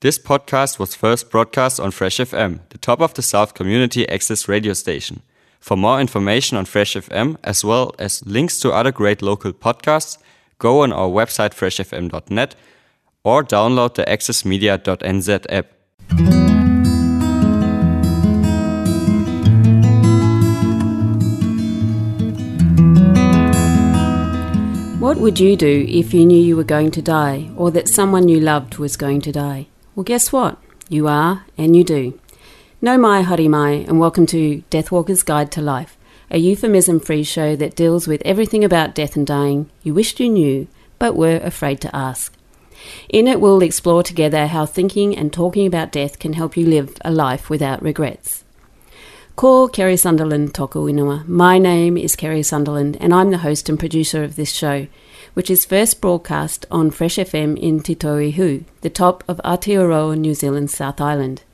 This podcast was first broadcast on Fresh FM, the top of the South community access radio station. For more information on Fresh FM, as well as links to other great local podcasts, go on our website freshfm.net or download the accessmedia.nz app. What would you do if you knew you were going to die or that someone you loved was going to die? Well, guess what? You are, and you do. No mai hari mai, and welcome to Deathwalker's Guide to Life, a euphemism free show that deals with everything about death and dying you wished you knew but were afraid to ask. In it, we'll explore together how thinking and talking about death can help you live a life without regrets. Ko Kerry Sunderland Toku Inua. My name is Kerry Sunderland, and I'm the host and producer of this show, which is first broadcast on Fresh FM in Te Tauihu, the top of Aotearoa, New Zealand's South Island,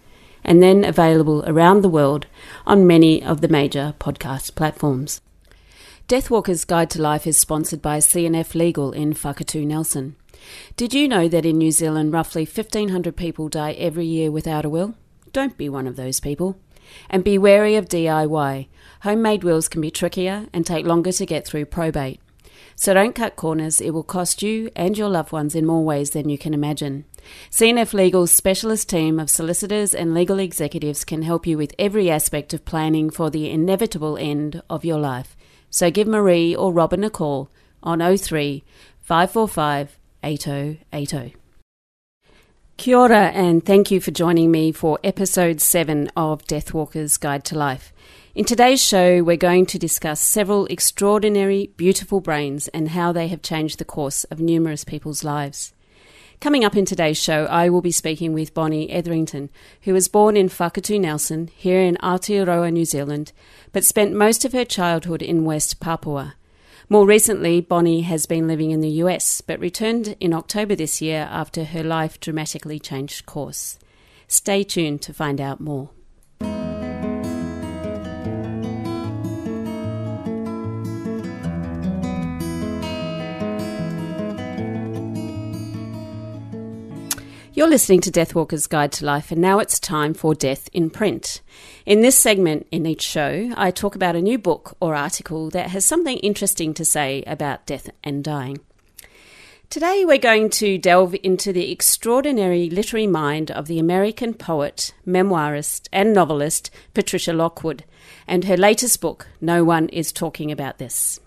and then available around the world on many of the major podcast platforms. Deathwalker's Guide to Life is sponsored by CNF Legal in Whakatu Nelson. Did you know that in New Zealand roughly 1,500 people die every year without a will? Don't be one of those people. And be wary of DIY. Homemade wills can be trickier and take longer to get through probate. So don't cut corners, it will cost you and your loved ones in more ways than you can imagine. CNF Legal's specialist team of solicitors and legal executives can help you with every aspect of planning for the inevitable end of your life. So give Marie or Robin a call on 03 545 8080. Kia ora, and thank you for joining me for episode 7 of Deathwalker's Guide to Life. In today's show, we're going to discuss several extraordinary, beautiful brains and how they have changed the course of numerous people's lives. Coming up in today's show, I will be speaking with Bonnie Etherington, who was born in Whakatu Nelson, here in Aotearoa, New Zealand, but spent most of her childhood in West Papua. More recently, Bonnie has been living in the US, but returned in October this year after her life dramatically changed course. Stay tuned to find out more. You're listening to Deathwalker's Guide to Life, and now it's time for Death in Print. In this segment in each show, I talk about a new book or article that has something interesting to say about death and dying. Today, we're going to delve into the extraordinary literary mind of the American poet, memoirist, and novelist Patricia Lockwood, and her latest book, No One Is Talking About This.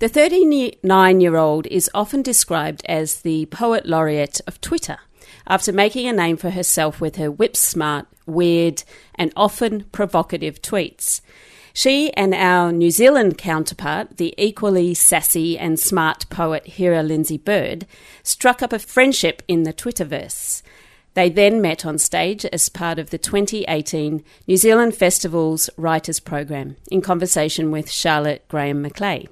The 39 year old is often described as the poet laureate of Twitter after making a name for herself with her whip smart, weird, and often provocative tweets. She and our New Zealand counterpart, the equally sassy and smart poet Hera Lindsay Bird, struck up a friendship in the Twitterverse. They then met on stage as part of the 2018 New Zealand Festival's Writers Program in conversation with Charlotte Graham McLay.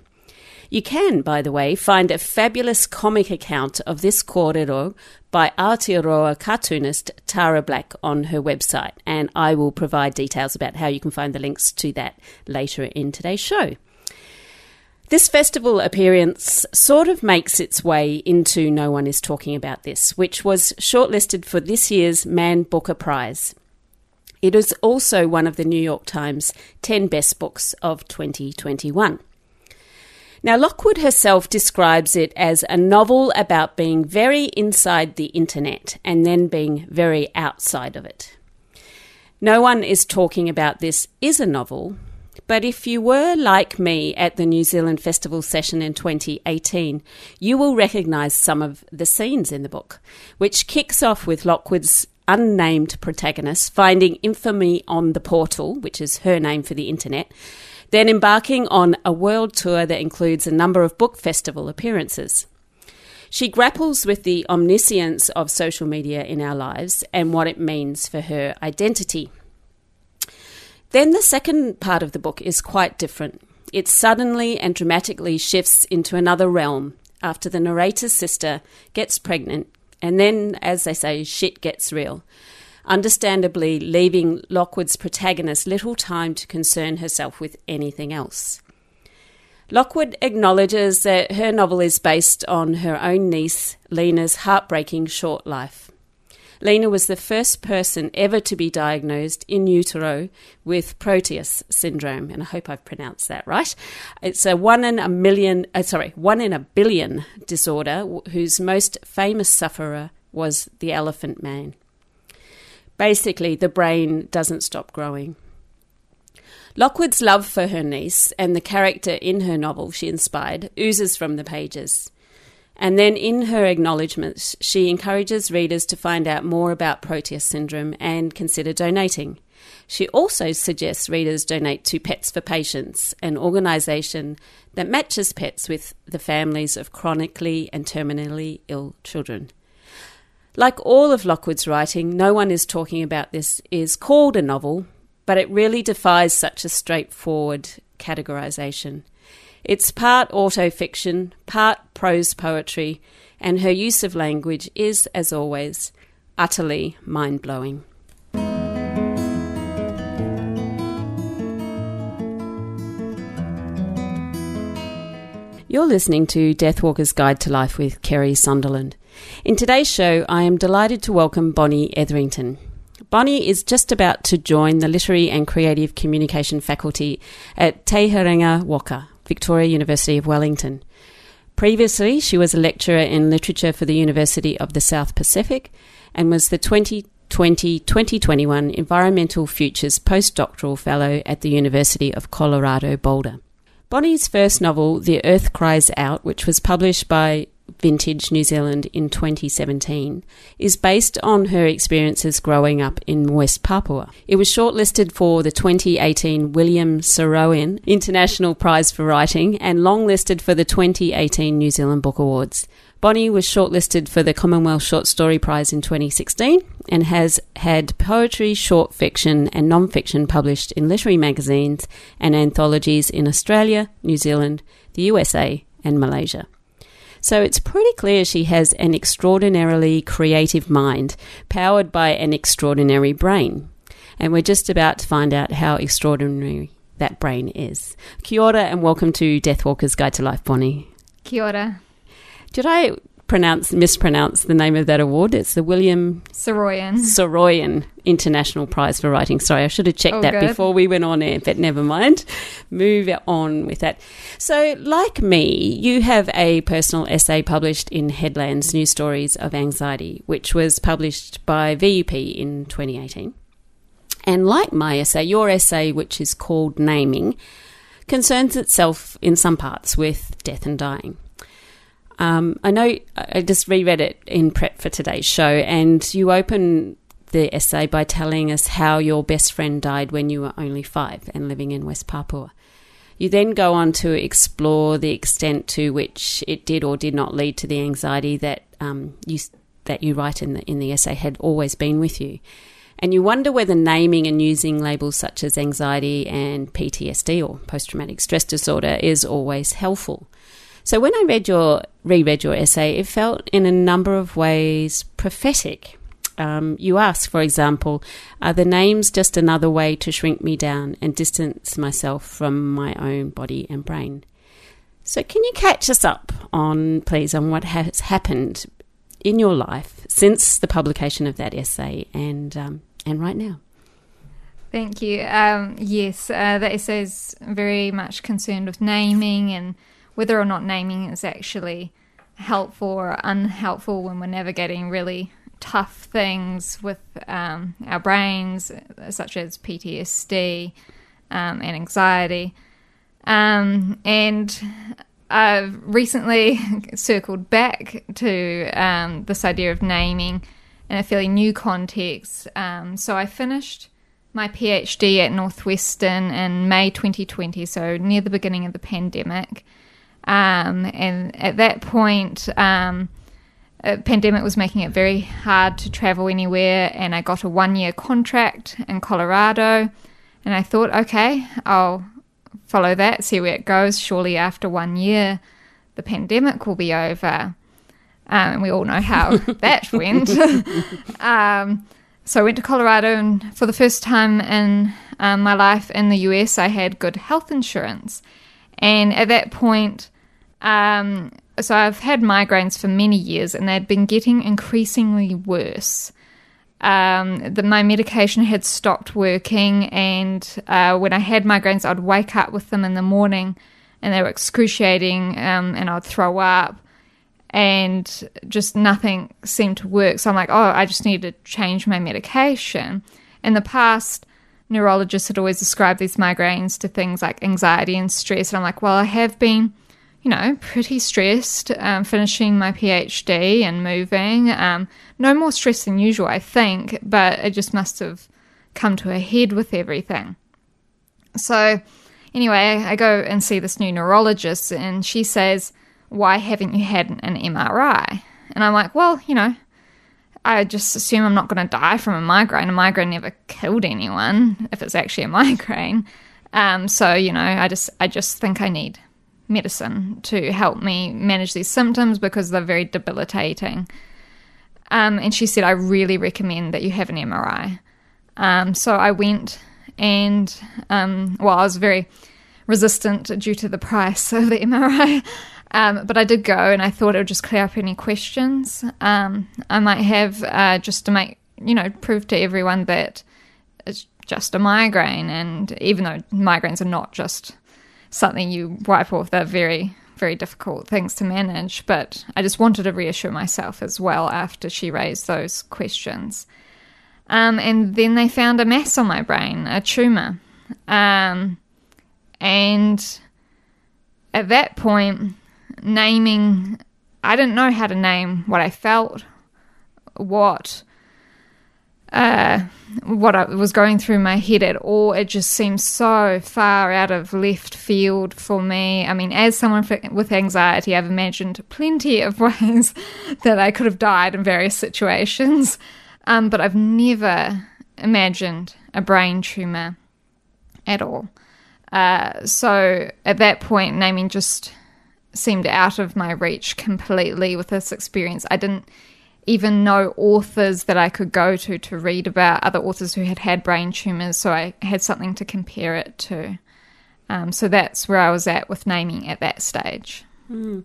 You can, by the way, find a fabulous comic account of this kōrero by Aotearoa cartoonist Tara Black on her website, and I will provide details about how you can find the links to that later in today's show. This festival appearance sort of makes its way into No One Is Talking About This, which was shortlisted for this year's Man Booker Prize. It is also one of the New York Times 10 Best Books of 2021. Now, Lockwood herself describes it as a novel about being very inside the internet and then being very outside of it. No one is talking about this is a novel, but if you were like me at the New Zealand Festival session in 2018, you will recognise some of the scenes in the book, which kicks off with Lockwood's unnamed protagonist finding infamy on the portal, which is her name for the internet, then embarking on a world tour that includes a number of book festival appearances. She grapples with the omniscience of social media in our lives and what it means for her identity. Then the second part of the book is quite different. It suddenly and dramatically shifts into another realm after the narrator's sister gets pregnant, and then, as they say, shit gets real understandably leaving Lockwood's protagonist little time to concern herself with anything else. Lockwood acknowledges that her novel is based on her own niece, Lena's heartbreaking short life. Lena was the first person ever to be diagnosed in utero with Proteus syndrome, and I hope I've pronounced that right. It's a one in a million, uh, sorry, one in a billion disorder whose most famous sufferer was the elephant man. Basically, the brain doesn't stop growing. Lockwood's love for her niece and the character in her novel she inspired oozes from the pages. And then in her acknowledgements, she encourages readers to find out more about Proteus syndrome and consider donating. She also suggests readers donate to Pets for Patients, an organisation that matches pets with the families of chronically and terminally ill children. Like all of Lockwood's writing, no one is talking about this is called a novel, but it really defies such a straightforward categorisation. It's part autofiction, part prose poetry, and her use of language is, as always, utterly mind blowing. You're listening to Deathwalker's Guide to Life with Kerry Sunderland. In today's show, I am delighted to welcome Bonnie Etherington. Bonnie is just about to join the Literary and Creative Communication faculty at Te Herenga Waka, Victoria University of Wellington. Previously, she was a lecturer in literature for the University of the South Pacific and was the 2020 2021 Environmental Futures Postdoctoral Fellow at the University of Colorado Boulder. Bonnie's first novel, The Earth Cries Out, which was published by Vintage New Zealand in 2017 is based on her experiences growing up in West Papua. It was shortlisted for the 2018 William Saroyan International Prize for Writing and longlisted for the 2018 New Zealand Book Awards. Bonnie was shortlisted for the Commonwealth Short Story Prize in 2016 and has had poetry, short fiction, and non fiction published in literary magazines and anthologies in Australia, New Zealand, the USA, and Malaysia. So it's pretty clear she has an extraordinarily creative mind, powered by an extraordinary brain. And we're just about to find out how extraordinary that brain is. Kia ora and welcome to Deathwalker's Guide to Life, Bonnie. Kia ora. Did I pronounce mispronounce the name of that award. It's the William Saroyan Saroyan International Prize for Writing. Sorry, I should have checked oh, that good. before we went on air, but never mind. Move on with that. So, like me, you have a personal essay published in Headlands New Stories of Anxiety, which was published by VUP in 2018. And like my essay, your essay, which is called Naming, concerns itself in some parts with death and dying. Um, I know I just reread it in prep for today's show, and you open the essay by telling us how your best friend died when you were only five and living in West Papua. You then go on to explore the extent to which it did or did not lead to the anxiety that um, you that you write in the in the essay had always been with you. And you wonder whether naming and using labels such as anxiety and PTSD or post traumatic stress disorder is always helpful. So when I read your reread your essay, it felt in a number of ways prophetic. Um, you ask, for example, are the names just another way to shrink me down and distance myself from my own body and brain? So, can you catch us up on, please, on what has happened in your life since the publication of that essay and um, and right now? Thank you. Um, yes, uh, that essay is very much concerned with naming and whether or not naming is actually helpful or unhelpful when we're navigating really tough things with um, our brains, such as PTSD um, and anxiety. Um, and I've recently circled back to um, this idea of naming in a fairly new context. Um, so I finished my PhD at Northwestern in May 2020, so near the beginning of the pandemic. Um, and at that point, um, a pandemic was making it very hard to travel anywhere, and I got a one year contract in Colorado. And I thought, okay, I'll follow that, see where it goes. Surely after one year, the pandemic will be over. Um, and we all know how that went. um, so I went to Colorado, and for the first time in um, my life in the US, I had good health insurance. And at that point, um, so I've had migraines for many years and they'd been getting increasingly worse. um, the, my medication had stopped working, and uh, when I had migraines, I'd wake up with them in the morning, and they were excruciating, um, and I'd throw up, and just nothing seemed to work. So I'm like, oh, I just need to change my medication. In the past, neurologists had always described these migraines to things like anxiety and stress, and I'm like, well, I have been you know, pretty stressed, um, finishing my PhD and moving. Um, no more stress than usual, I think, but it just must have come to a head with everything. So, anyway, I go and see this new neurologist, and she says, Why haven't you had an MRI? And I'm like, Well, you know, I just assume I'm not going to die from a migraine. A migraine never killed anyone if it's actually a migraine. Um, so you know, I just I just think I need medicine to help me manage these symptoms because they're very debilitating. Um, and she said, I really recommend that you have an MRI. Um, so I went and, um, well, I was very resistant due to the price of the MRI. Um, but I did go and I thought it would just clear up any questions um, I might have uh, just to make, you know, prove to everyone that it's just a migraine. And even though migraines are not just something you wipe off. They're very, very difficult things to manage. But I just wanted to reassure myself as well after she raised those questions. Um, and then they found a mass on my brain, a tumor. Um, and at that point, naming, I didn't know how to name what I felt, what uh, what I was going through my head at all. It just seemed so far out of left field for me. I mean, as someone with anxiety, I've imagined plenty of ways that I could have died in various situations, um, but I've never imagined a brain tumor at all. Uh, so at that point, naming just seemed out of my reach completely with this experience. I didn't even know authors that I could go to to read about other authors who had had brain tumors, so I had something to compare it to. Um, so that's where I was at with naming at that stage. Mm.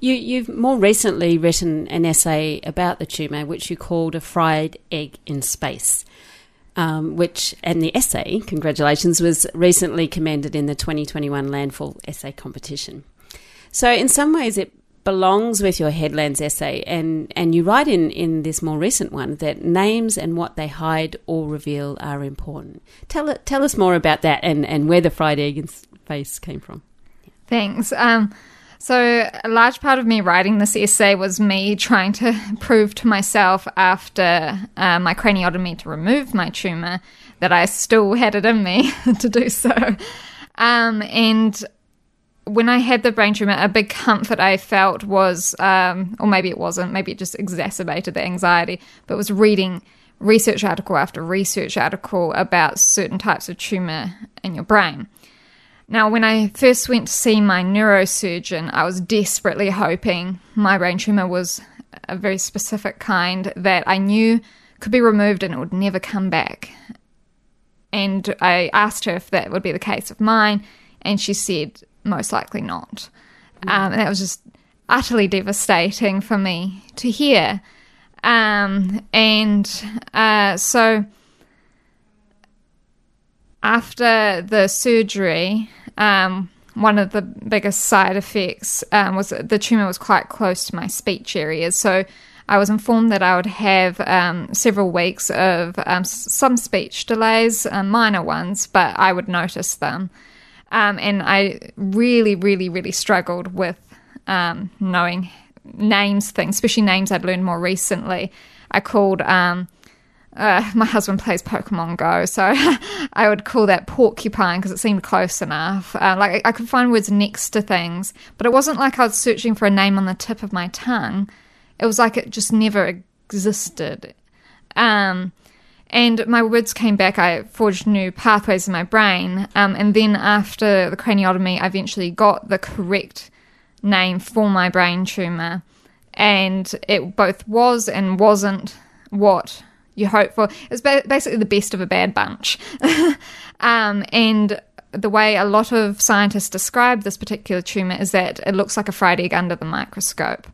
You, you've more recently written an essay about the tumour, which you called A Fried Egg in Space. Um, which and the essay, congratulations, was recently commended in the 2021 Landfall Essay Competition. So, in some ways, it belongs with your Headlands essay, and, and you write in, in this more recent one that names and what they hide or reveal are important. Tell, tell us more about that and, and where the fried egg face came from. Thanks. Um, so, a large part of me writing this essay was me trying to prove to myself after uh, my craniotomy to remove my tumor that I still had it in me to do so. Um, and when I had the brain tumor, a big comfort I felt was, um, or maybe it wasn't, maybe it just exacerbated the anxiety, but was reading research article after research article about certain types of tumor in your brain. Now, when I first went to see my neurosurgeon, I was desperately hoping my brain tumor was a very specific kind that I knew could be removed and it would never come back. And I asked her if that would be the case of mine, and she said most likely not. Um, and that was just utterly devastating for me to hear. Um, and uh, so after the surgery, um, one of the biggest side effects um, was the tumor was quite close to my speech areas. So I was informed that I would have um, several weeks of um, some speech delays, uh, minor ones, but I would notice them. Um, and I really, really, really struggled with um, knowing names, things, especially names I'd learned more recently. I called, um, uh, my husband plays Pokemon Go, so I would call that porcupine because it seemed close enough. Uh, like I could find words next to things, but it wasn't like I was searching for a name on the tip of my tongue. It was like it just never existed. Um, and my words came back. I forged new pathways in my brain. Um, and then after the craniotomy, I eventually got the correct name for my brain tumor. And it both was and wasn't what you hope for. It was basically the best of a bad bunch. um, and the way a lot of scientists describe this particular tumor is that it looks like a fried egg under the microscope.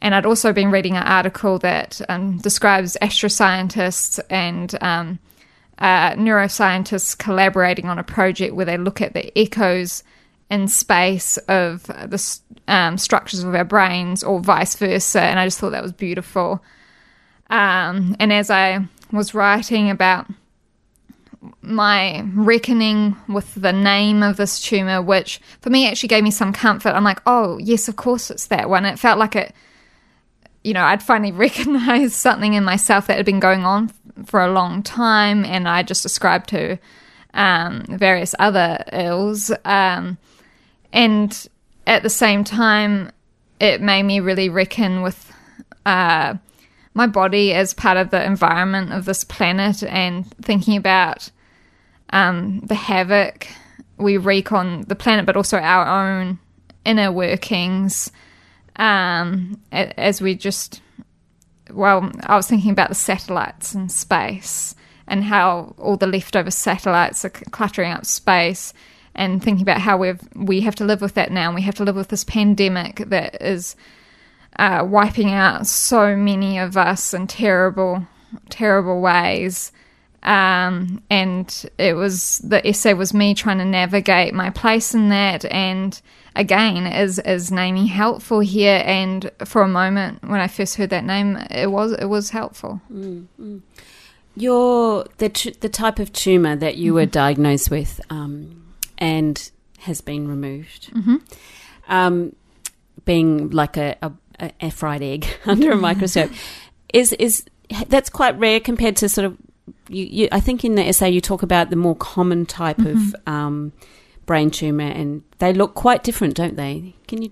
And I'd also been reading an article that um, describes astroscientists and um, uh, neuroscientists collaborating on a project where they look at the echoes in space of the um, structures of our brains or vice versa. And I just thought that was beautiful. Um, and as I was writing about my reckoning with the name of this tumor, which for me actually gave me some comfort. I'm like, oh, yes, of course it's that one. It felt like it, you know, I'd finally recognized something in myself that had been going on for a long time, and I just ascribed to um, various other ills. Um, and at the same time, it made me really reckon with uh, my body as part of the environment of this planet and thinking about um, the havoc we wreak on the planet, but also our own inner workings um, as we just, well, I was thinking about the satellites in space and how all the leftover satellites are cluttering up space and thinking about how we've we have to live with that now. And we have to live with this pandemic that is uh, wiping out so many of us in terrible, terrible ways. Um, and it was the essay was me trying to navigate my place in that, and again, is is naming helpful here? And for a moment, when I first heard that name, it was it was helpful. Mm-hmm. Your the t- the type of tumor that you mm-hmm. were diagnosed with. Um, and has been removed. Mm-hmm. Um, being like a, a, a, fried egg under a microscope is is that's quite rare compared to sort of you, you, I think in the essay you talk about the more common type mm-hmm. of um, brain tumor, and they look quite different, don't they? Can you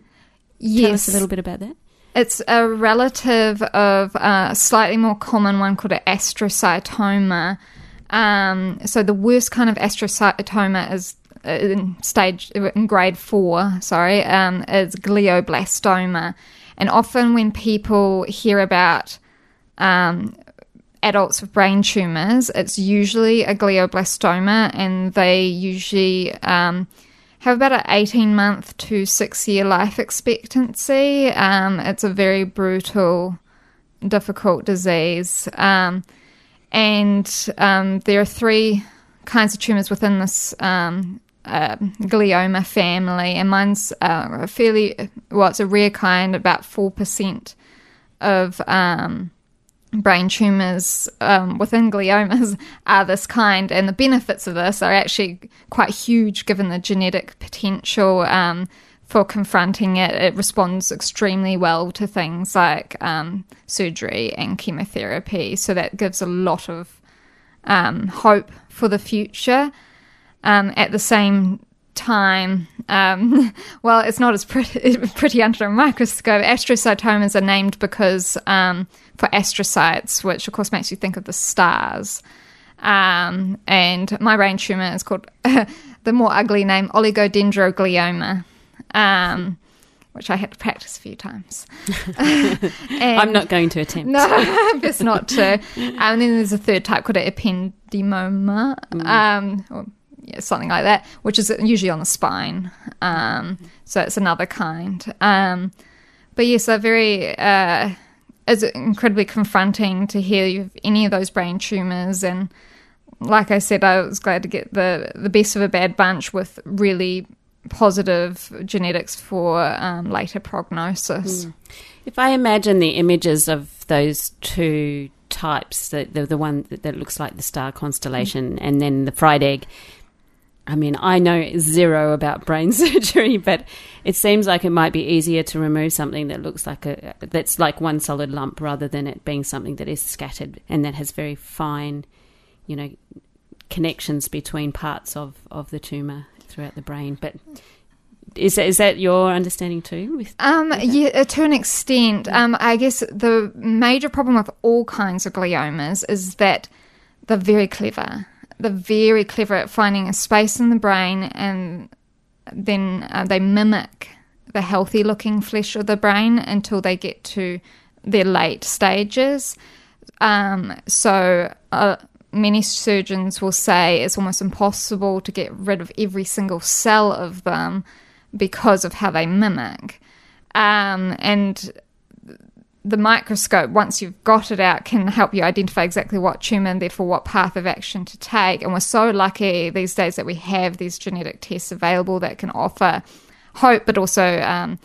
yes. tell us a little bit about that? It's a relative of a slightly more common one called an astrocytoma. Um, so the worst kind of astrocytoma is in stage in grade four, sorry, um, is glioblastoma, and often when people hear about um, adults with brain tumors, it's usually a glioblastoma, and they usually um, have about an 18 month to six year life expectancy. Um, it's a very brutal, difficult disease. Um, and um, there are three kinds of tumors within this um, uh, glioma family, and mine's uh, fairly well, it's a rare kind. About four percent of um, brain tumors um, within gliomas are this kind, and the benefits of this are actually quite huge given the genetic potential. Um, for confronting it, it responds extremely well to things like um, surgery and chemotherapy. So that gives a lot of um, hope for the future. Um, at the same time, um, well, it's not as pretty, pretty, under a microscope. Astrocytomas are named because um, for astrocytes, which of course makes you think of the stars. Um, and my brain tumor is called the more ugly name oligodendroglioma. Um, which I had to practice a few times. I'm not going to attempt. No, best not to. Um, and then there's a third type called an ependymoma. Mm. Yeah, something like that, which is usually on the spine. Um, so it's another kind. Um, but yes, they're very. Uh, it's incredibly confronting to hear you have any of those brain tumors, and like I said, I was glad to get the the best of a bad bunch with really positive genetics for um, later prognosis. Mm. If I imagine the images of those two types, the the, the one that, that, looks like the star constellation, mm. and then the fried egg, I mean, I know zero about brain surgery, but it seems like it might be easier to remove something that looks like a that's like one solid lump rather than it being something that is scattered and that has very fine, you know, connections between parts of, of the tumor throughout the brain. But is that, is that your understanding too? With, um, with yeah, to an extent. Um, I guess the major problem with all kinds of gliomas is that they're very clever they're very clever at finding a space in the brain and then uh, they mimic the healthy looking flesh of the brain until they get to their late stages. Um, so, uh, many surgeons will say it's almost impossible to get rid of every single cell of them because of how they mimic. Um, and the microscope, once you've got it out, can help you identify exactly what tumor and therefore what path of action to take. And we're so lucky these days that we have these genetic tests available that can offer hope, but also um,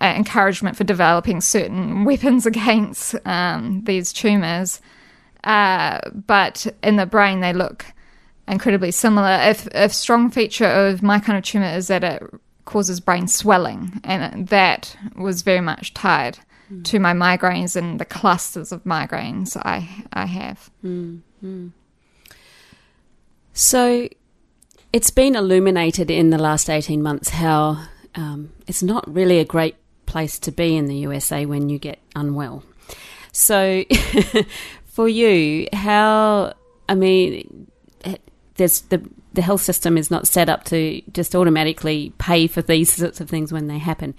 encouragement for developing certain weapons against um, these tumors. Uh, but in the brain, they look incredibly similar. If a strong feature of my kind of tumor is that it causes brain swelling, and that was very much tied mm. to my migraines and the clusters of migraines I I have. Mm. So, it's been illuminated in the last eighteen months how um, it's not really a great place to be in the USA when you get unwell. So, for you, how, I mean, there's the, the health system is not set up to just automatically pay for these sorts of things when they happen.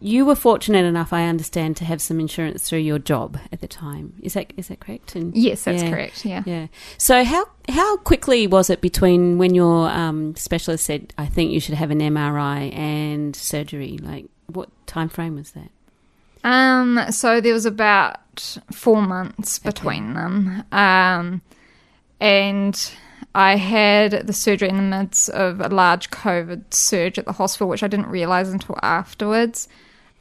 You were fortunate enough, I understand, to have some insurance through your job at the time. Is that is that correct? And, yes, that's yeah, correct. Yeah. Yeah. So how how quickly was it between when your um, specialist said, "I think you should have an MRI" and surgery? Like, what time frame was that? Um, so there was about four months between okay. them. Um, and I had the surgery in the midst of a large COVID surge at the hospital, which I didn't realize until afterwards.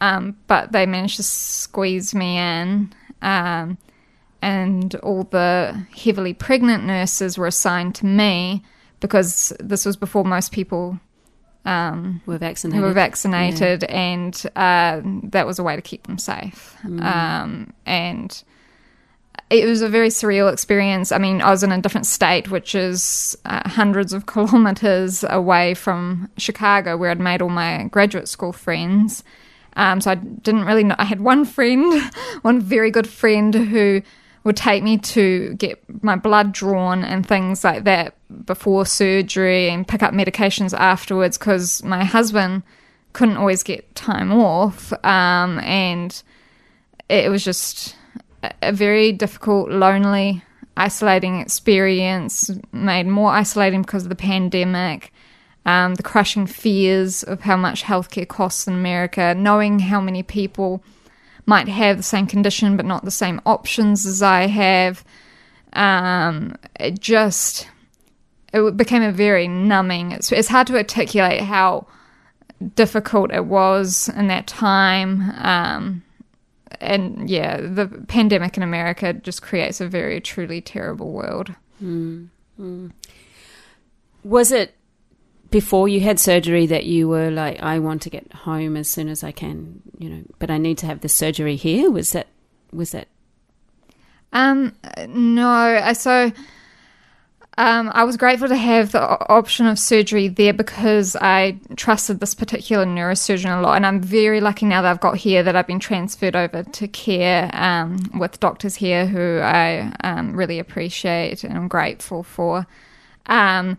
Um, but they managed to squeeze me in. Um, and all the heavily pregnant nurses were assigned to me because this was before most people um, were vaccinated. Who were vaccinated, yeah. and uh, that was a way to keep them safe. Mm. Um, and it was a very surreal experience. I mean, I was in a different state, which is uh, hundreds of kilometers away from Chicago, where I'd made all my graduate school friends. Um, so I didn't really know. I had one friend, one very good friend who would take me to get my blood drawn and things like that before surgery and pick up medications afterwards because my husband couldn't always get time off. Um, and it was just a very difficult, lonely, isolating experience, made more isolating because of the pandemic. Um, the crushing fears of how much healthcare costs in America, knowing how many people might have the same condition but not the same options as I have. Um, it just it became a very numbing. It's, it's hard to articulate how difficult it was in that time. Um, and yeah, the pandemic in America just creates a very truly terrible world. Mm, mm. Was it before you had surgery that you were like, I want to get home as soon as I can, you know, but I need to have the surgery here? Was that was that? Um, no. So um, I was grateful to have the option of surgery there because I trusted this particular neurosurgeon a lot, and I'm very lucky now that I've got here that I've been transferred over to care um, with doctors here who I um, really appreciate and I'm grateful for. Um,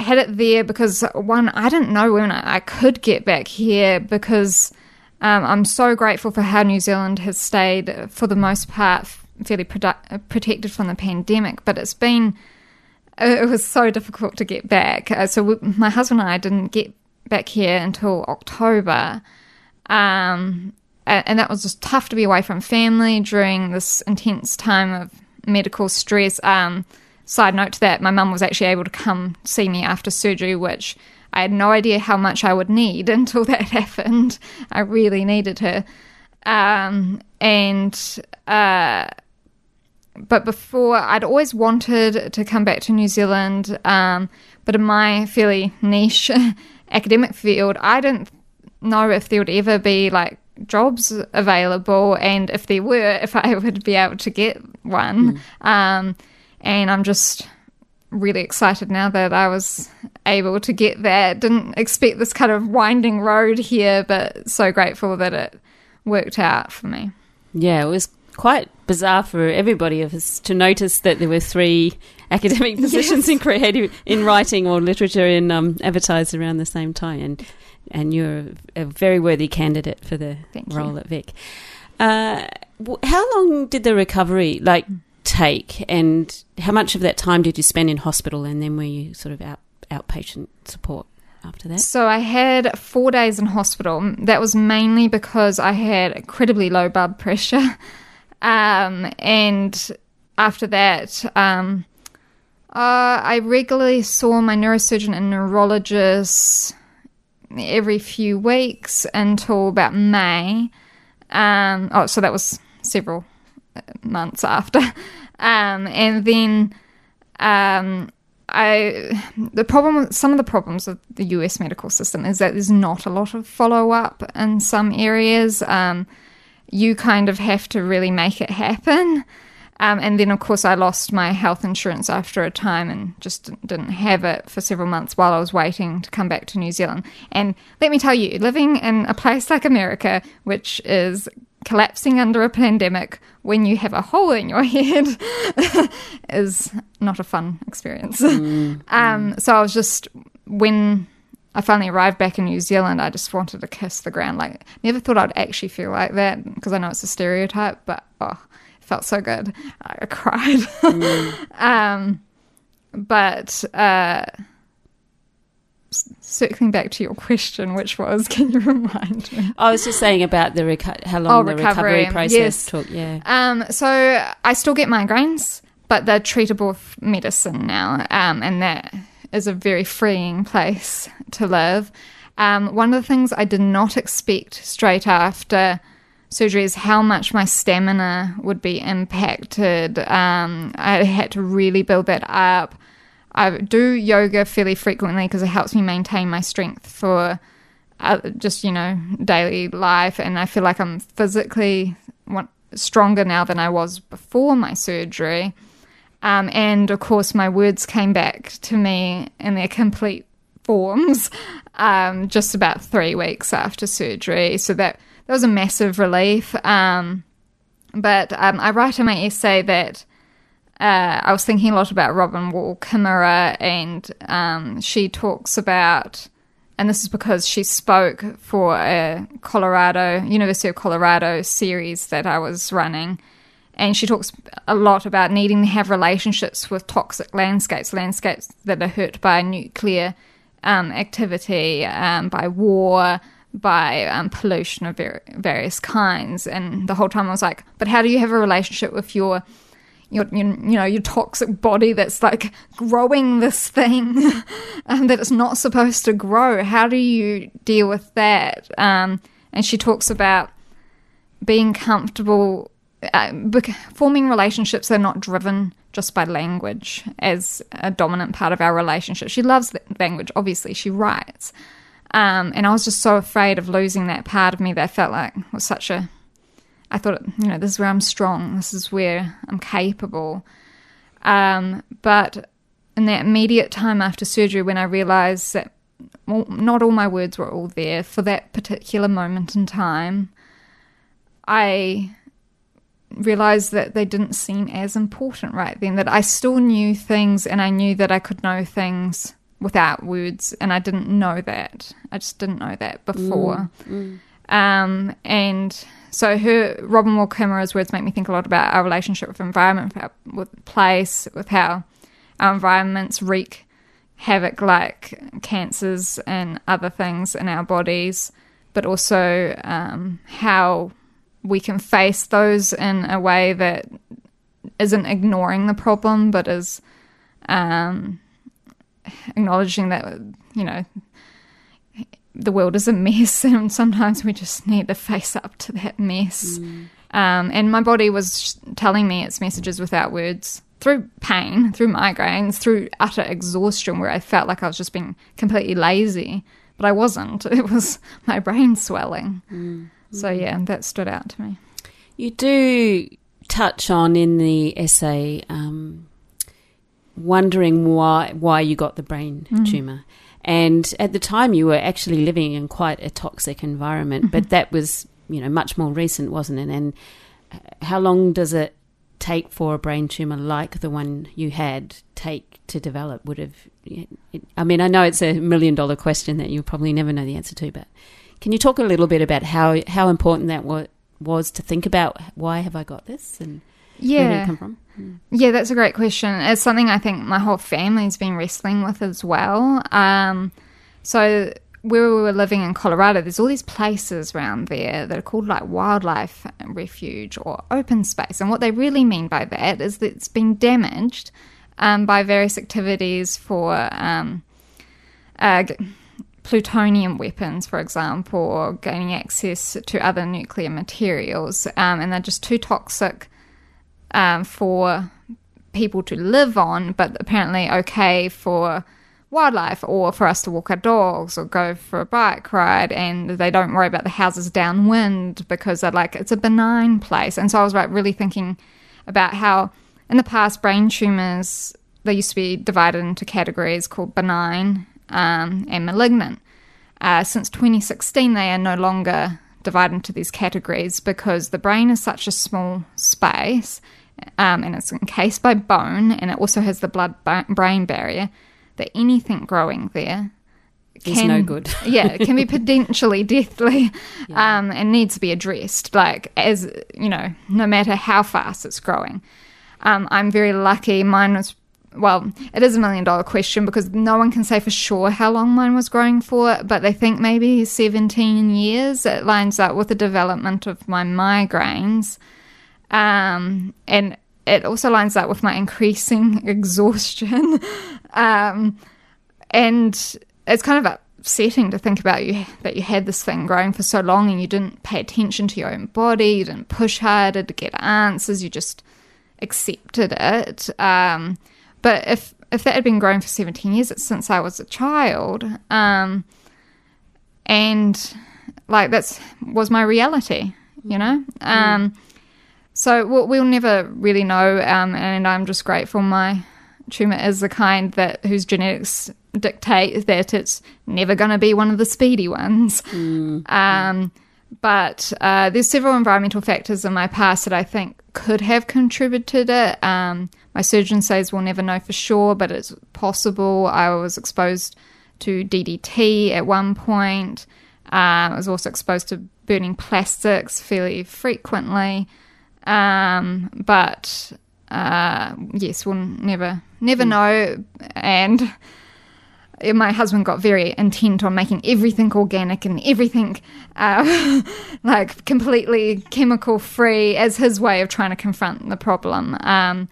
had it there because one, I didn't know when I could get back here because um, I'm so grateful for how New Zealand has stayed for the most part fairly produ- protected from the pandemic, but it's been it was so difficult to get back. Uh, so we, my husband and I didn't get back here until October. Um, and, and, that was just tough to be away from family during this intense time of medical stress. Um, side note to that, my mum was actually able to come see me after surgery, which I had no idea how much I would need until that happened. I really needed her. Um, and uh, but before I'd always wanted to come back to New Zealand, um, but in my fairly niche academic field, I didn't know if there would ever be like jobs available, and if there were, if I would be able to get one. Mm. Um, and I'm just really excited now that I was able to get that. Didn't expect this kind of winding road here, but so grateful that it worked out for me. Yeah, it was quite bizarre for everybody of us to notice that there were three academic positions yes. in creative, in writing or literature, in um, advertised around the same time, and and you're a very worthy candidate for the Thank role you. at Vic. Uh, how long did the recovery like take, and how much of that time did you spend in hospital, and then were you sort of out outpatient support? after that? So I had four days in hospital. That was mainly because I had incredibly low blood pressure. Um, and after that, um, uh, I regularly saw my neurosurgeon and neurologist every few weeks until about May. Um, oh, so that was several months after. Um, and then um, I the problem some of the problems of the US medical system is that there's not a lot of follow up in some areas. Um, you kind of have to really make it happen. Um, and then, of course, I lost my health insurance after a time and just didn't have it for several months while I was waiting to come back to New Zealand. And let me tell you, living in a place like America, which is collapsing under a pandemic when you have a hole in your head, is not a fun experience. Mm, um, mm. So I was just, when I finally arrived back in New Zealand, I just wanted to kiss the ground. Like, never thought I'd actually feel like that because I know it's a stereotype, but oh, it felt so good. I cried. Mm. um, but uh, circling back to your question, which was, can you remind me? I was just saying about the reco- how long oh, the recovery, recovery process yes. took. Yeah. Um, so I still get migraines, but they're treatable with medicine now, um, and that is a very freeing place to live. Um, one of the things I did not expect straight after surgery is how much my stamina would be impacted. Um, I had to really build that up. I do yoga fairly frequently because it helps me maintain my strength for uh, just, you know, daily life. And I feel like I'm physically stronger now than I was before my surgery. Um, and of course, my words came back to me in their complete forms um, just about three weeks after surgery. So that, that was a massive relief. Um, but um, I write in my essay that uh, I was thinking a lot about Robin Wall Kimmerer, and um, she talks about, and this is because she spoke for a Colorado, University of Colorado series that I was running, and she talks a lot about needing to have relationships with toxic landscapes, landscapes that are hurt by nuclear um, activity, um, by war, by um, pollution of various kinds. And the whole time I was like, but how do you have a relationship with your your, your, you know your toxic body that's like growing this thing um, that it's not supposed to grow how do you deal with that um, and she talks about being comfortable uh, forming relationships that are not driven just by language as a dominant part of our relationship. She loves language, obviously, she writes. Um, and I was just so afraid of losing that part of me that I felt like was such a. I thought, you know, this is where I'm strong, this is where I'm capable. Um, but in that immediate time after surgery, when I realized that well, not all my words were all there for that particular moment in time, I realized that they didn't seem as important right then, that I still knew things and I knew that I could know things without words, and I didn't know that. I just didn't know that before. Mm, mm. Um, and so her Robin Wall Kimmerer's words make me think a lot about our relationship with environment, with, our, with place, with how our environments wreak havoc like cancers and other things in our bodies, but also um, how we can face those in a way that isn't ignoring the problem, but is um, acknowledging that you know the world is a mess, and sometimes we just need to face up to that mess. Mm. Um, and my body was telling me its messages without words through pain, through migraines, through utter exhaustion, where I felt like I was just being completely lazy, but I wasn't. It was my brain swelling. Mm. So yeah, that stood out to me. You do touch on in the essay um, wondering why why you got the brain mm. tumor. And at the time, you were actually living in quite a toxic environment, mm-hmm. but that was, you know, much more recent, wasn't it? And how long does it take for a brain tumor like the one you had take to develop? Would have, I mean, I know it's a million dollar question that you'll probably never know the answer to, but can you talk a little bit about how how important that was, was to think about why have I got this and yeah. where did it come from? Hmm. Yeah, that's a great question. It's something I think my whole family's been wrestling with as well. Um, so where we were living in Colorado, there's all these places around there that are called like wildlife refuge or open space. And what they really mean by that is that it's been damaged um, by various activities for um, uh, plutonium weapons, for example, or gaining access to other nuclear materials. Um, and they're just too toxic um, for people to live on, but apparently okay for wildlife or for us to walk our dogs or go for a bike ride and they don't worry about the houses downwind because they're like it's a benign place. And so i was like really thinking about how in the past brain tumors they used to be divided into categories called benign um, and malignant. Uh, since 2016 they are no longer divided into these categories because the brain is such a small space um, and it's encased by bone and it also has the blood brain barrier that anything growing there can, is no good. yeah, it can be potentially deathly yeah. um, and needs to be addressed, like, as, you know, no matter how fast it's growing. Um, I'm very lucky. Mine was, well, it is a million dollar question because no one can say for sure how long mine was growing for, but they think maybe 17 years. It lines up with the development of my migraines. Um, and it also lines up with my increasing exhaustion. um, and it's kind of upsetting to think about you that you had this thing growing for so long and you didn't pay attention to your own body, you didn't push harder to get answers, you just accepted it. Um, but if if that had been growing for 17 years, it's since I was a child. Um, and like that's was my reality, you know? Mm. So we'll, we'll never really know, um, and I'm just grateful my tumor is the kind that whose genetics dictate that it's never going to be one of the speedy ones. Mm. Um, but uh, there's several environmental factors in my past that I think could have contributed it. Um, my surgeon says we'll never know for sure, but it's possible. I was exposed to DDT at one point. Um, I was also exposed to burning plastics fairly frequently. Um, but uh, yes, we'll never never mm. know. And my husband got very intent on making everything organic and everything uh, like completely chemical free as his way of trying to confront the problem. Um,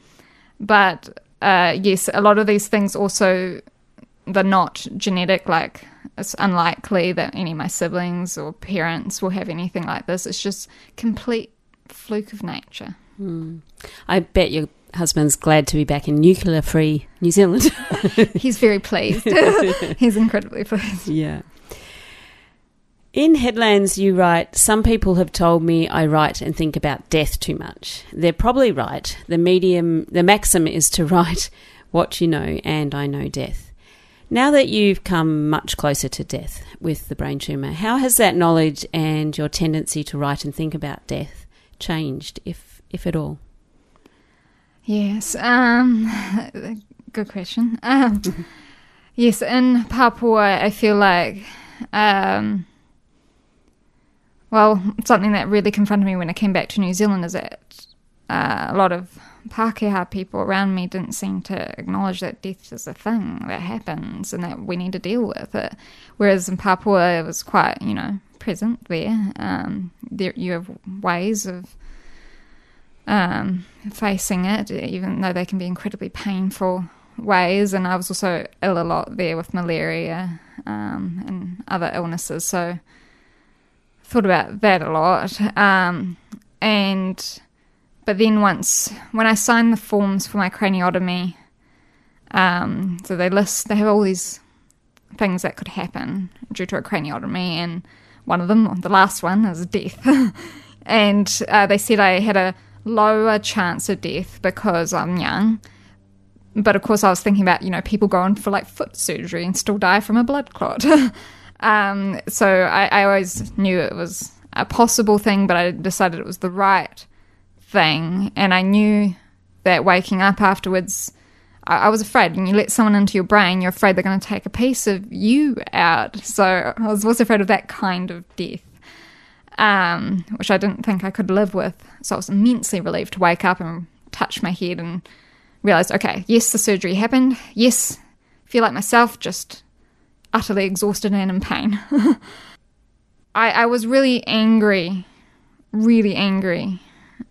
but uh, yes, a lot of these things also they're not genetic. Like it's unlikely that any of my siblings or parents will have anything like this. It's just complete fluke of nature. Mm. I bet your husband's glad to be back in nuclear free New Zealand. He's very pleased. He's incredibly pleased. Yeah. In Headlands, you write, Some people have told me I write and think about death too much. They're probably right. The medium, the maxim is to write what you know, and I know death. Now that you've come much closer to death with the brain tumour, how has that knowledge and your tendency to write and think about death changed, if if at all? Yes, um, good question. Um, yes, in Papua, I feel like, um, well, something that really confronted me when I came back to New Zealand is that uh, a lot of Pākehā people around me didn't seem to acknowledge that death is a thing that happens and that we need to deal with it. Whereas in Papua, it was quite, you know, present there. Um, there you have ways of um, facing it, even though they can be incredibly painful ways. And I was also ill a lot there with malaria um, and other illnesses, so thought about that a lot. Um, and but then once when I signed the forms for my craniotomy, um, so they list they have all these things that could happen due to a craniotomy, and one of them, the last one, is death. and uh, they said I had a lower chance of death because I'm young. But of course, I was thinking about, you know, people going for like foot surgery and still die from a blood clot. um, so I, I always knew it was a possible thing, but I decided it was the right thing. And I knew that waking up afterwards, I, I was afraid. When you let someone into your brain, you're afraid they're going to take a piece of you out. So I was also afraid of that kind of death um, which I didn't think I could live with. So I was immensely relieved to wake up and touch my head and realize, okay, yes, the surgery happened. Yes, feel like myself, just utterly exhausted and in pain. I, I was really angry, really angry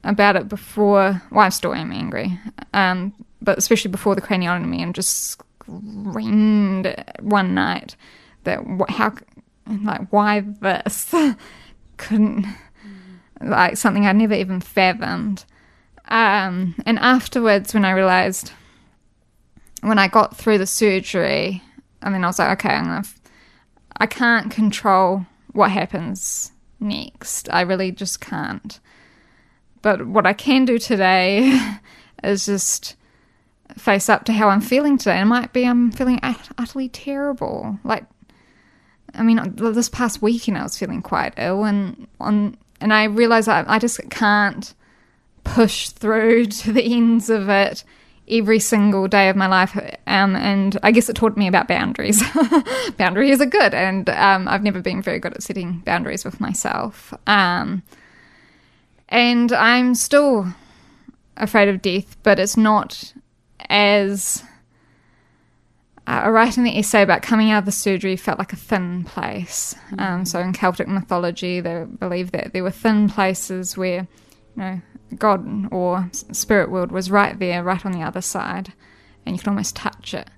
about it before. Well, I still am angry, um, but especially before the craniotomy, and just screamed one night that how, like, why this? Couldn't like something I'd never even fathomed. Um, and afterwards, when I realized, when I got through the surgery, I mean, I was like, okay, I'm gonna, f- I can't control what happens next. I really just can't. But what I can do today is just face up to how I'm feeling today. And it might be I'm feeling utterly terrible. Like, I mean, this past weekend I was feeling quite ill, and on and I realized I, I just can't push through to the ends of it every single day of my life. Um, and I guess it taught me about boundaries. boundaries are good, and um, I've never been very good at setting boundaries with myself. Um, and I'm still afraid of death, but it's not as. Uh, in the essay about coming out of the surgery felt like a thin place. Um, so in Celtic mythology, they believe that there were thin places where, you know, God or spirit world was right there, right on the other side, and you could almost touch it.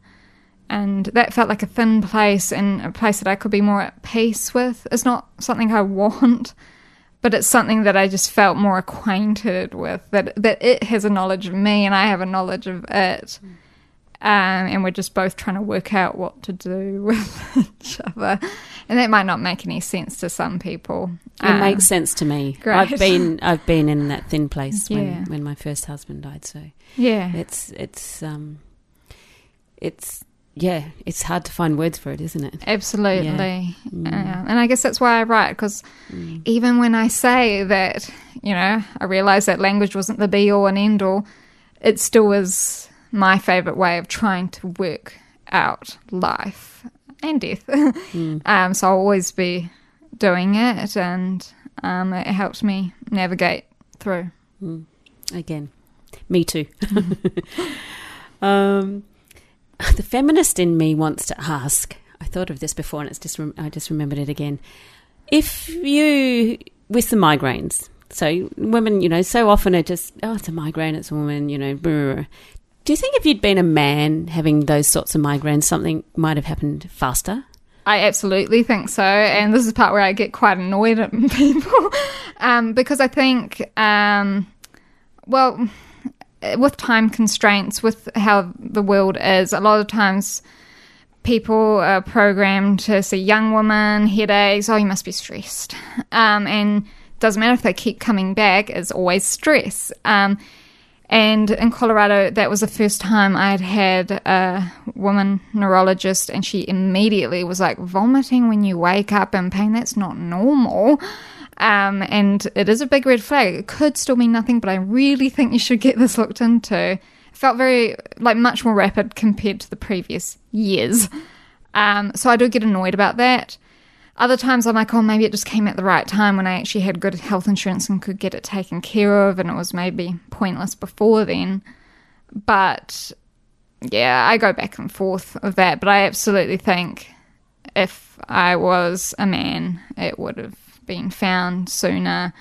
And that felt like a thin place and a place that I could be more at peace with. It's not something I want, but it's something that I just felt more acquainted with. That that it has a knowledge of me and I have a knowledge of it. Um, and we're just both trying to work out what to do with each other. And that might not make any sense to some people. It Um, makes sense to me. great. I've been I've been in that thin place Yeah. when, when my first husband died. So Yeah. it's it's um it's yeah it's hard to find words for it, isn't it? Absolutely. Yeah. Mm. Uh, and I guess that's why I write, because even when I say that, you know, I realize that language wasn't the be all and end all, it still is my favorite way of trying to work out life and death. um, so I'll always be doing it, and um, it helps me navigate through. Again, me too. um, the feminist in me wants to ask. I thought of this before, and it's just I just remembered it again. If you with the migraines, so women, you know, so often are just oh, it's a migraine, it's a woman, you know. brr. Do you think if you'd been a man having those sorts of migraines, something might have happened faster? I absolutely think so, and this is part where I get quite annoyed at people um, because I think, um, well, with time constraints, with how the world is, a lot of times people are programmed to see young women headaches. Oh, you must be stressed, um, and doesn't matter if they keep coming back. It's always stress. Um, and in Colorado, that was the first time I'd had a woman neurologist, and she immediately was like, vomiting when you wake up in pain, that's not normal. Um, and it is a big red flag. It could still mean nothing, but I really think you should get this looked into. It felt very, like, much more rapid compared to the previous years. Um, so I do get annoyed about that. Other times I'm like, oh, maybe it just came at the right time when I actually had good health insurance and could get it taken care of, and it was maybe pointless before then. But yeah, I go back and forth of that. But I absolutely think if I was a man, it would have been found sooner,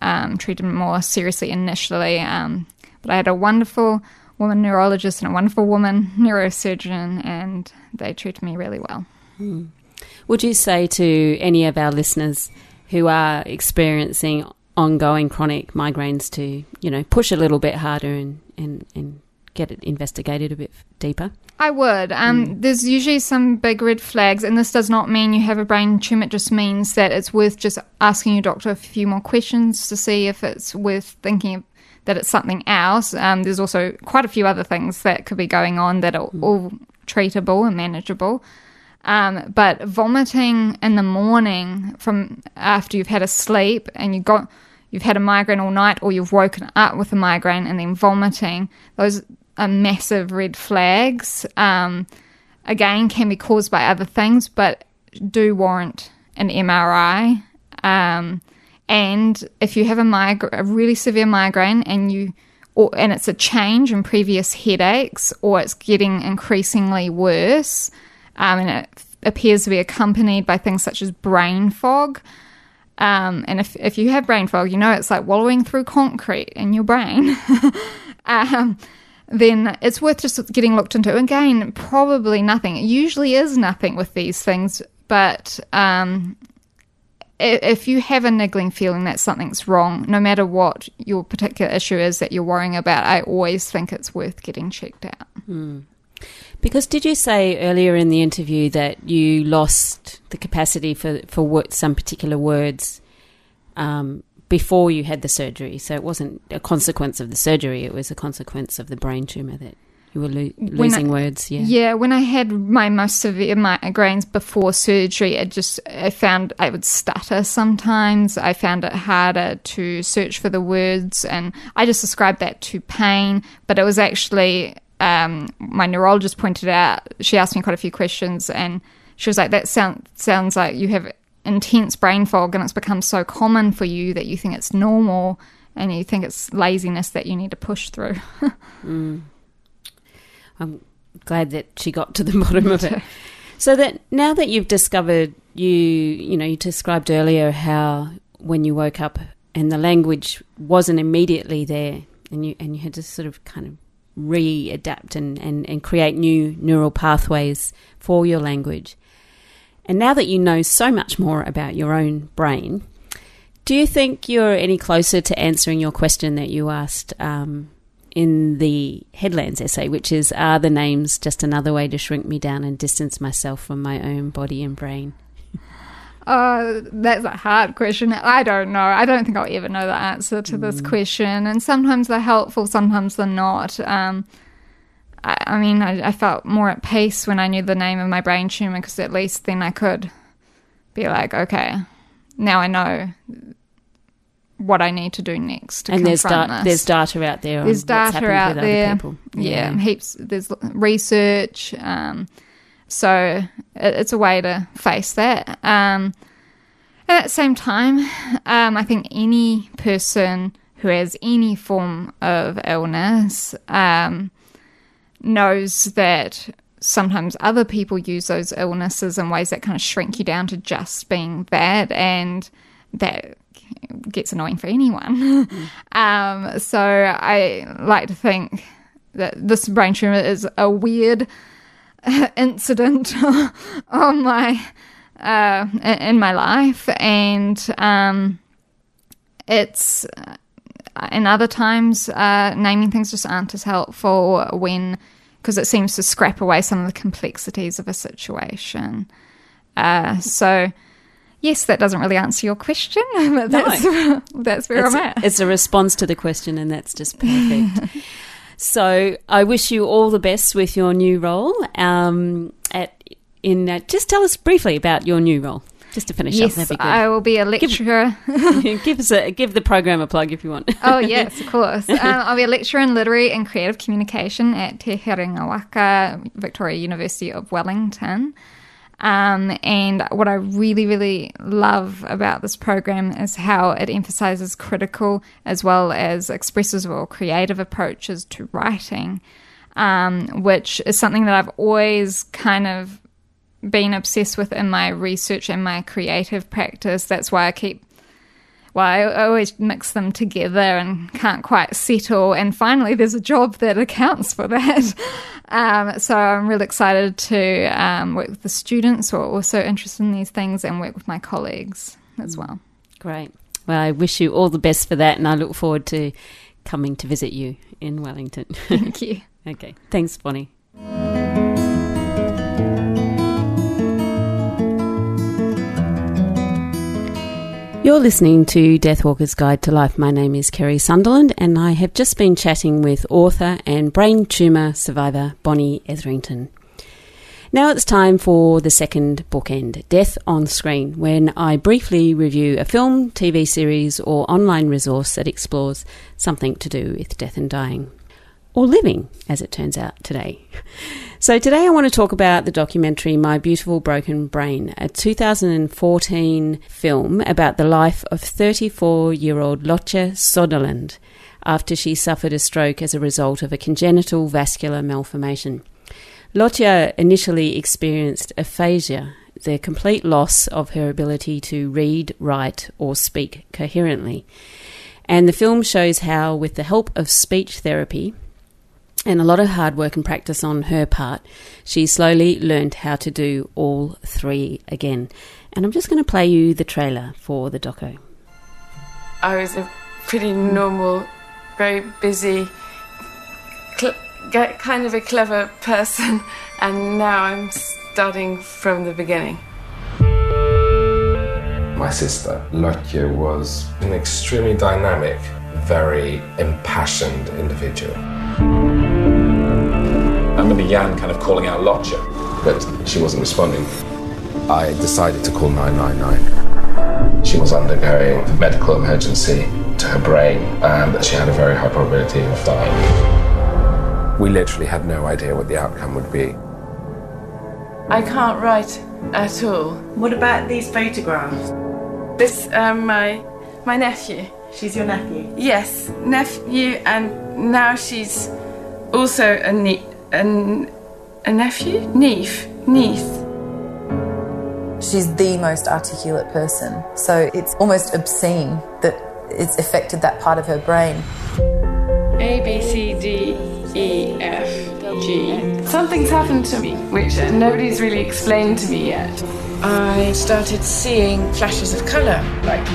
um, treated more seriously initially. Um, but I had a wonderful woman neurologist and a wonderful woman neurosurgeon, and they treated me really well. Would you say to any of our listeners who are experiencing ongoing chronic migraines to, you know, push a little bit harder and, and, and get it investigated a bit deeper? I would. Um, There's usually some big red flags, and this does not mean you have a brain tumor. It just means that it's worth just asking your doctor a few more questions to see if it's worth thinking that it's something else. Um, there's also quite a few other things that could be going on that are all treatable and manageable. Um, but vomiting in the morning from after you've had a sleep and you got you've had a migraine all night or you've woken up with a migraine and then vomiting, those are massive red flags. Um, again, can be caused by other things, but do warrant an MRI. Um, and if you have a, migra- a really severe migraine and you or, and it's a change in previous headaches or it's getting increasingly worse um, and it's appears to be accompanied by things such as brain fog. Um, and if, if you have brain fog, you know it's like wallowing through concrete in your brain. um, then it's worth just getting looked into. Again, probably nothing. It usually is nothing with these things, but um, if you have a niggling feeling that something's wrong, no matter what your particular issue is that you're worrying about, I always think it's worth getting checked out. Mm. Because did you say earlier in the interview that you lost the capacity for for some particular words um, before you had the surgery? So it wasn't a consequence of the surgery; it was a consequence of the brain tumor that you were lo- losing I, words. Yeah, yeah. When I had my most severe migraines before surgery, it just I found I would stutter sometimes. I found it harder to search for the words, and I just ascribed that to pain. But it was actually um, my neurologist pointed out, she asked me quite a few questions, and she was like, "That sound, sounds like you have intense brain fog, and it's become so common for you that you think it's normal, and you think it's laziness that you need to push through." mm. I'm glad that she got to the bottom of it. So that now that you've discovered, you you know, you described earlier how when you woke up and the language wasn't immediately there, and you and you had to sort of kind of readapt and, and, and create new neural pathways for your language. And now that you know so much more about your own brain, do you think you're any closer to answering your question that you asked um, in the Headlands essay, which is Are the names just another way to shrink me down and distance myself from my own body and brain? Uh, that's a hard question. I don't know. I don't think I'll ever know the answer to this mm. question. And sometimes they're helpful, sometimes they're not. Um, I, I, mean, I, I, felt more at peace when I knew the name of my brain tumor because at least then I could be like, okay, now I know what I need to do next. To and there's da- there's data out there. There's data out there. Yeah. yeah. heaps. There's research. Um, so it's a way to face that. Um, at the same time, um, I think any person who has any form of illness um, knows that sometimes other people use those illnesses in ways that kind of shrink you down to just being that, and that gets annoying for anyone. Um, so I like to think that this brain tumor is a weird incident on my uh, in my life, and um, it's in other times uh, naming things just aren't as helpful when because it seems to scrap away some of the complexities of a situation. Uh, so. Yes, that doesn't really answer your question, but that's, no. that's where it's I'm at. A, it's a response to the question, and that's just perfect. So I wish you all the best with your new role. Um, at in uh, just tell us briefly about your new role. Just to finish yes, up, I will be a lecturer. Give, give, us a give the program a plug if you want. oh yes, of course. Um, I'll be a lecturer in literary and creative communication at Te Herenga Waka Victoria University of Wellington. Um, and what I really, really love about this program is how it emphasizes critical as well as expressive or creative approaches to writing, um, which is something that I've always kind of been obsessed with in my research and my creative practice. That's why I keep well, I always mix them together and can't quite settle. And finally, there's a job that accounts for that. Um, so I'm really excited to um, work with the students who are also interested in these things and work with my colleagues as well. Great. Well, I wish you all the best for that, and I look forward to coming to visit you in Wellington. Thank you. okay. Thanks, Bonnie. You're listening to Deathwalker's Guide to Life. My name is Kerry Sunderland, and I have just been chatting with author and brain tumour survivor Bonnie Etherington. Now it's time for the second bookend, Death on Screen, when I briefly review a film, TV series, or online resource that explores something to do with death and dying. Or living, as it turns out today. So, today I want to talk about the documentary My Beautiful Broken Brain, a 2014 film about the life of 34 year old Lotje Sodderland after she suffered a stroke as a result of a congenital vascular malformation. Lotje initially experienced aphasia, the complete loss of her ability to read, write, or speak coherently. And the film shows how, with the help of speech therapy and a lot of hard work and practice on her part, she slowly learned how to do all three again. And I'm just going to play you the trailer for the doco. I was a pretty normal, very busy, cl- kind of a clever person, and now I'm starting from the beginning. My sister, Lotje, was an extremely dynamic, very impassioned individual. I remember Jan kind of calling out Lotje, but she wasn't responding. I decided to call 999. She was undergoing a medical emergency to her brain and that she had a very high probability of dying. We literally had no idea what the outcome would be. I can't write at all. What about these photographs? This, um, my, my nephew. She's your nephew? Yes, nephew, and now she's also a, nie- a, a nephew? Niece. Niece. She's the most articulate person, so it's almost obscene that it's affected that part of her brain. A, B, C, D, E, F, G. Something's happened to me, which nobody's really explained to me yet. I started seeing flashes of colour, like.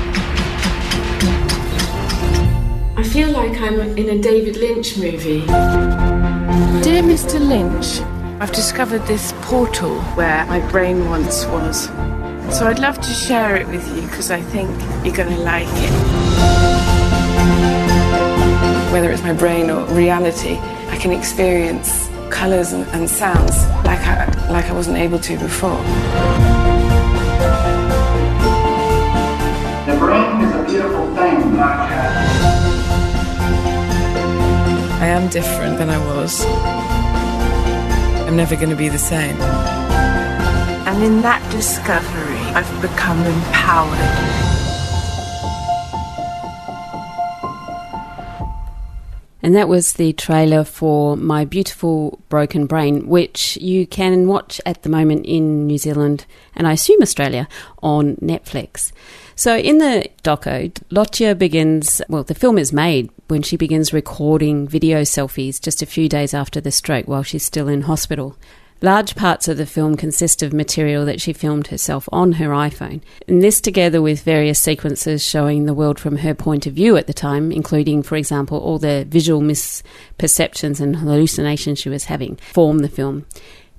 I feel like I'm in a David Lynch movie. Dear Mr. Lynch, I've discovered this portal where my brain once was. So I'd love to share it with you because I think you're going to like it. Whether it's my brain or reality, I can experience colours and, and sounds like I, like I wasn't able to before. The brain is a beautiful thing, uh, am different than I was. I'm never going to be the same. And in that discovery, I've become empowered. And that was the trailer for My Beautiful Broken Brain, which you can watch at the moment in New Zealand and I assume Australia on Netflix. So in the doco, Lotje begins, well, the film is made when she begins recording video selfies just a few days after the stroke while she's still in hospital. Large parts of the film consist of material that she filmed herself on her iPhone. And this, together with various sequences showing the world from her point of view at the time, including, for example, all the visual misperceptions and hallucinations she was having, form the film.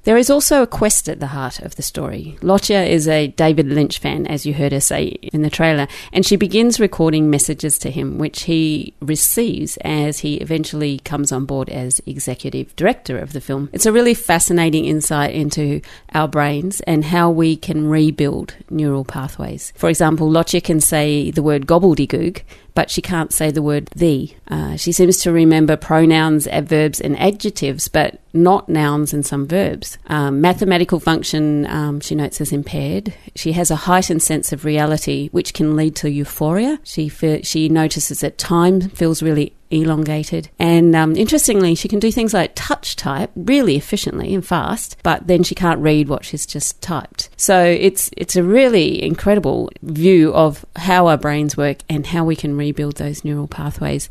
There is also a quest at the heart of the story. Lotje is a David Lynch fan, as you heard her say in the trailer, and she begins recording messages to him, which he receives as he eventually comes on board as executive director of the film. It's a really fascinating insight into our brains and how we can rebuild neural pathways. For example, Lotje can say the word gobbledygook, but she can't say the word the. Uh, she seems to remember pronouns, adverbs, and adjectives, but not nouns and some verbs. Um, mathematical function, um, she notes, is impaired. She has a heightened sense of reality, which can lead to euphoria. She fe- she notices that time feels really elongated. And um, interestingly, she can do things like touch type really efficiently and fast, but then she can't read what she's just typed. So it's it's a really incredible view of how our brains work and how we can rebuild those neural pathways.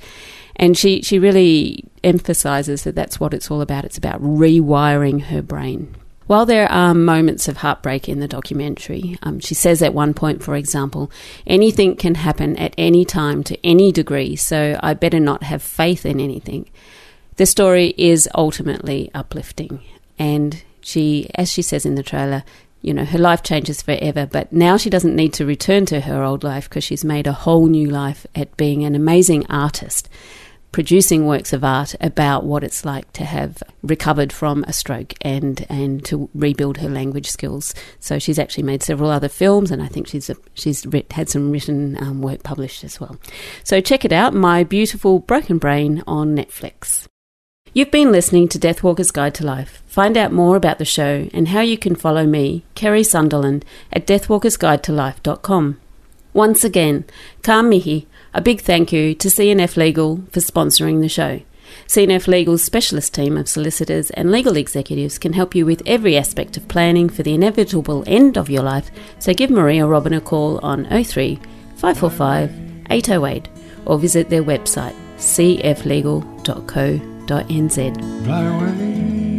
And she, she really emphasizes that that's what it's all about. It's about rewiring her brain. While there are moments of heartbreak in the documentary, um, she says at one point, for example, anything can happen at any time to any degree, so I better not have faith in anything. The story is ultimately uplifting, and she, as she says in the trailer, you know, her life changes forever, but now she doesn't need to return to her old life because she's made a whole new life at being an amazing artist producing works of art about what it's like to have recovered from a stroke and and to rebuild her language skills. So she's actually made several other films, and I think she's a, she's had some written um, work published as well. So check it out, My Beautiful Broken Brain on Netflix. You've been listening to Deathwalker's Guide to Life. Find out more about the show and how you can follow me, Kerry Sunderland, at deathwalkersguidetolife.com. Once again, ka mihi a big thank you to CNF Legal for sponsoring the show. CNF Legal's specialist team of solicitors and legal executives can help you with every aspect of planning for the inevitable end of your life, so give Maria Robin a call on 03 545 808 or visit their website cflegal.co.nz. Fly away.